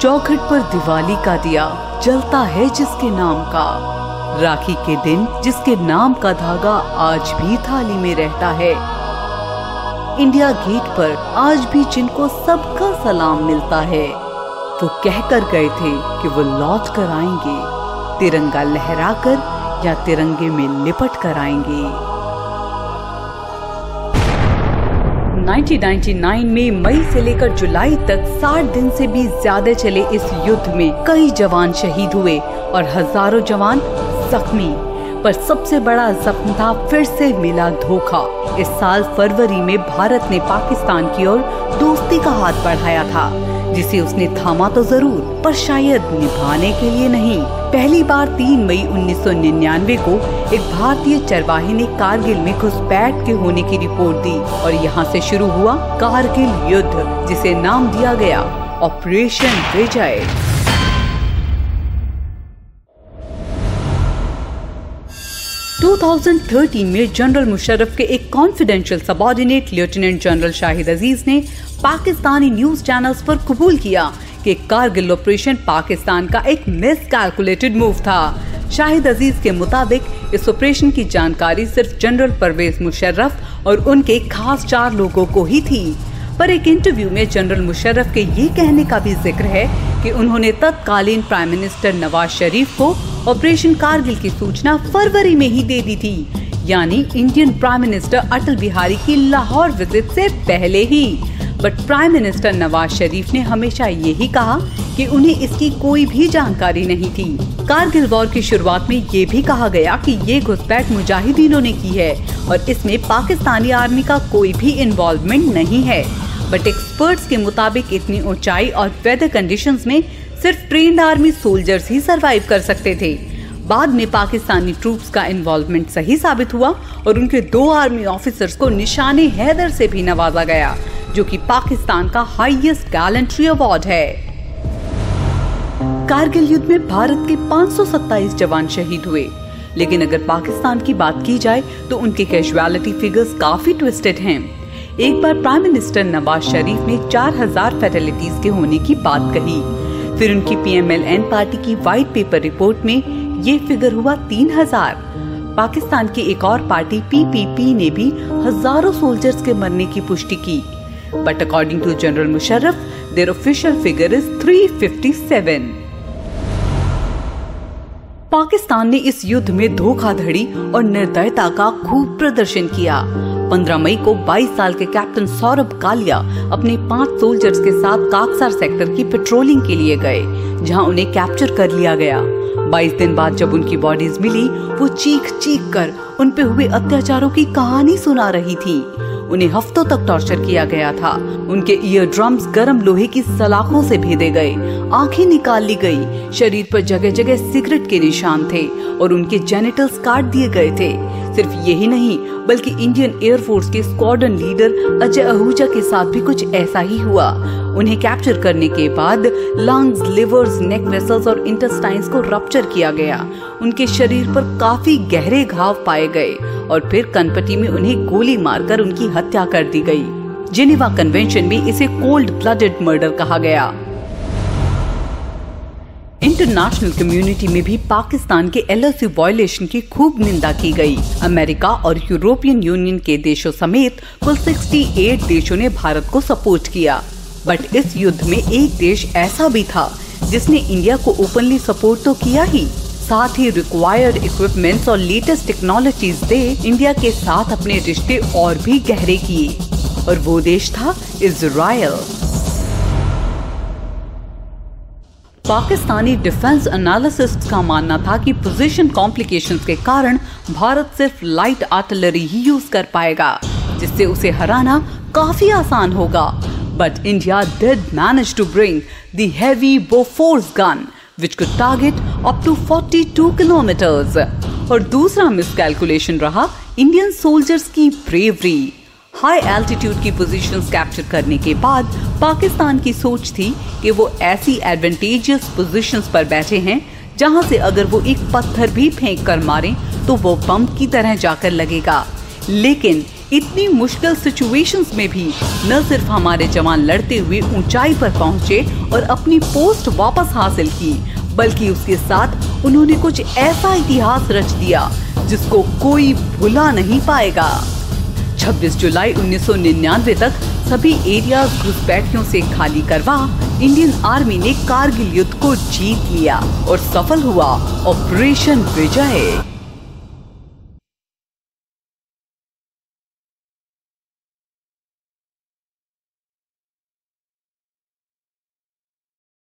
चौखट पर दिवाली का दिया जलता है जिसके नाम का। राखी के दिन जिसके नाम का धागा आज भी थाली में रहता है। इंडिया गेट पर आज भी जिनको सबका सलाम मिलता है। वो कहकर गए थे कि वो लौट कर आएँगे, तिरंगा लहराकर या तिरंगे में लिपट कर आएँगे। 1999 में मई से लेकर जुलाई तक 60 दिन से भी ज़्यादा चले इस युद्ध में। कई जवान शहीद हुए और हज़ारों जवान जख्मी। पर सबसे बड़ा जख्म था, फिर से मिला धोखा। इस साल फरवरी में भारत ने पाकिस्तान की ओर दोस्ती का हाथ बढ़ाया था। जिसे उसने थामा तो ज़रूर, पर शायद निभाने के लिए नहीं। पहली बार 3 मई 1999 को एक भारतीय चरवाही ने कारगिल में घुसपैठ के होने की रिपोर्ट दी और यहाँ से शुरू हुआ कारगिल युद्ध, जिसे नाम दिया गया ऑपरेशन विजय। 2013 में जनरल मुशर्रफ के एक confidential subordinate lieutenant general Shahid Aziz ने पाकिस्तानी न्यूज़ चैनल्स पर कबूल किया कि कारगिल ऑपरेशन पाकिस्तान का एक मिस कैलकुलेटेड मूव था। शाहिद अज़ीज़ के मुताबिक इस ऑपरेशन की जानकारी सिर्फ़ जनरल परवेज मुशर्रफ और उनके खास चार लोगों को ही थी। पर एक इंटरव्यू में जनरल मुशर्रफ के ये कहने का भी ज़िक्र है कि उन्होंने तत्कालीन प्राइम मिनिस्टर नवाज़ शरीफ को ऑपरेशन कारगिल की सूचना फरवरी में ही दे दी थी। यानी Indian prime minister Atal Bihari की लाहौर विज़िट से पहले ही। But prime minister Nawaz Sharif ने हमेशा यही कहा कि उन्हें इसकी कोई भी जानकारी नहीं थी। कारगिल वॉर की शुरुआत में ये भी कहा गया कि ये घुसपैठ मुजाहिदीनों ने की है और इसमें पाकिस्तानी आर्मी का कोई भी इन्वॉल्वमेंट नहीं है। बट एक्सपर्ट्स के मुताबिक इतनी ऊंचाई और वेदर कंडीशंस में सिर्फ़ ट्रेंड आर्मी सोल्जर्स ही सरवाइव कर सकते थे। बाद में पाकिस्तानी ट्रूप्स का इन्वॉल्वमेंट सही साबित हुआ और उनके दो आर्मी ऑफिसर्स को निशाने हैदर से भी नवाजा गया, जो कि पाकिस्तान का हाईएस्ट गैलेंट्री अवार्ड है। कारगिल युद्ध में भारत के 527 जवान शहीद हुए। लेकिन अगर पाकिस्तान की बात की जाए तो उनके कैजुअलिटी फिगर्स काफ़ी ट्विस्टेड हैं। एक बार प्राइम मिनिस्टर नवाज़ शरीफ ने 4000 फैटलिटीज के होने की बात कही। फिर उनकी पीएमएलएन पार्टी की व्हाइट पेपर रिपोर्ट में ये फिगर हुआ 3000 पाकिस्तान की एक और पार्टी पीपीपी ने भी हज़ारों सोल्जर्स के मरने की पुष्टि की। But according to general Musharraf their official figure is 357 Pakistan ने इस युद्ध में धोखाधड़ी और निर्दयता का खूब प्रदर्शन किया। 15 मई को 22 साल के कैप्टन सौरभ कालिया अपने पाँच सोल्जर्स के साथ काकसार सेक्टर की पेट्रोलिंग के लिए गए, जहाँ उन्हें कैप्चर कर लिया गया। 22 दिन बाद जब उनकी बॉडीज मिली, वो चीख चीख कर उन पे हुए अत्याचारों की कहानी सुना रही थी। उन्हें हफ्तों तक टॉर्चर किया गया था। उनके ईयर ड्रम्स गर्म लोहे की सलाखों से भेदे गए, आँखें निकाल ली गई, शरीर पर जगह जगह सिगरेट के निशान थे और उनके जेनिटल्स काट दिए गए थे। सिर्फ़ यही नहीं, बल्कि इंडियन एयरफोर्स के स्क्वाड्रन लीडर अजय आहूजा के साथ भी कुछ ऐसा ही हुआ। उन्हें कैप्चर करने के बाद लंग्स लिवर्स नेक वेसल्स और इंटेस्टाइन्स को रप्चर किया गया। उनके शरीर पर काफ़ी गहरे घाव पाए गए और फिर कनपटी में उन्हें गोली मारकर उनकी हत्या कर दी गई। जिनेवा कन्वेंशन में इसे कोल्ड ब्लडेड मर्डर कहा गया। इंटरनेशनल कम्युनिटी में भी पाकिस्तान के एल वायलेशन की खूब निंदा की गई। अमेरिका और यूरोपियन यूनियन के देशों समेत कुल 68 देशों ने भारत को सपोर्ट किया। बट इस युद्ध में एक देश ऐसा भी था, जिसने इंडिया को ओपनली सपोर्ट तो किया ही। साथ ही रिक्वायर्ड इक्विपमेंट्स और लेटेस्ट टेक्नोलॉजीज़ दे इंडिया के साथ अपने रिश्ते और भी गहरे किए। और वो देश था इसराइल पाकिस्तानी डिफेंस एनालिसिस्ट का मानना था कि पोजीशन कॉम्प्लिकेशंस के कारण भारत सिर्फ़ लाइट आर्टिलरी ही यूज़ कर पाएगा, जिससे उसे हराना काफ़ी आसान होगा but India did manage to bring the heavy Bofors gun which could target up to 42 kilometers. और दूसरा मिसकैलकुलेशन रहा इंडियन सोल्जर्स की ब्रेवरी हाई एल्टीट्यूड की पोजीशंस कैप्चर करने के बाद पाकिस्तान की सोच थी कि वो ऐसी एडवांटेजियस पोजीशंस पर बैठे हैं, जहाँ से अगर वो एक पत्थर भी फेंक कर मारें तो वो बम की तरह जाकर लगेगा। लेकिन इतनी मुश्किल सिचुएशंस में भी न सिर्फ़ हमारे जवान लड़ते हुए ऊंचाई पर पहुँचे और अपनी पोस्ट वापस हासिल की, बल्कि उसके साथ उन्होंने कुछ ऐसा इतिहास रच दिया, जिसको कोई भुला नहीं पाएगा। 26 जुलाई 1999 तक सभी एरिया घुसपैठियों से खाली करवा इंडियन आर्मी ने कारगिल युद्ध को जीत लिया और सफल हुआ ऑपरेशन विजय।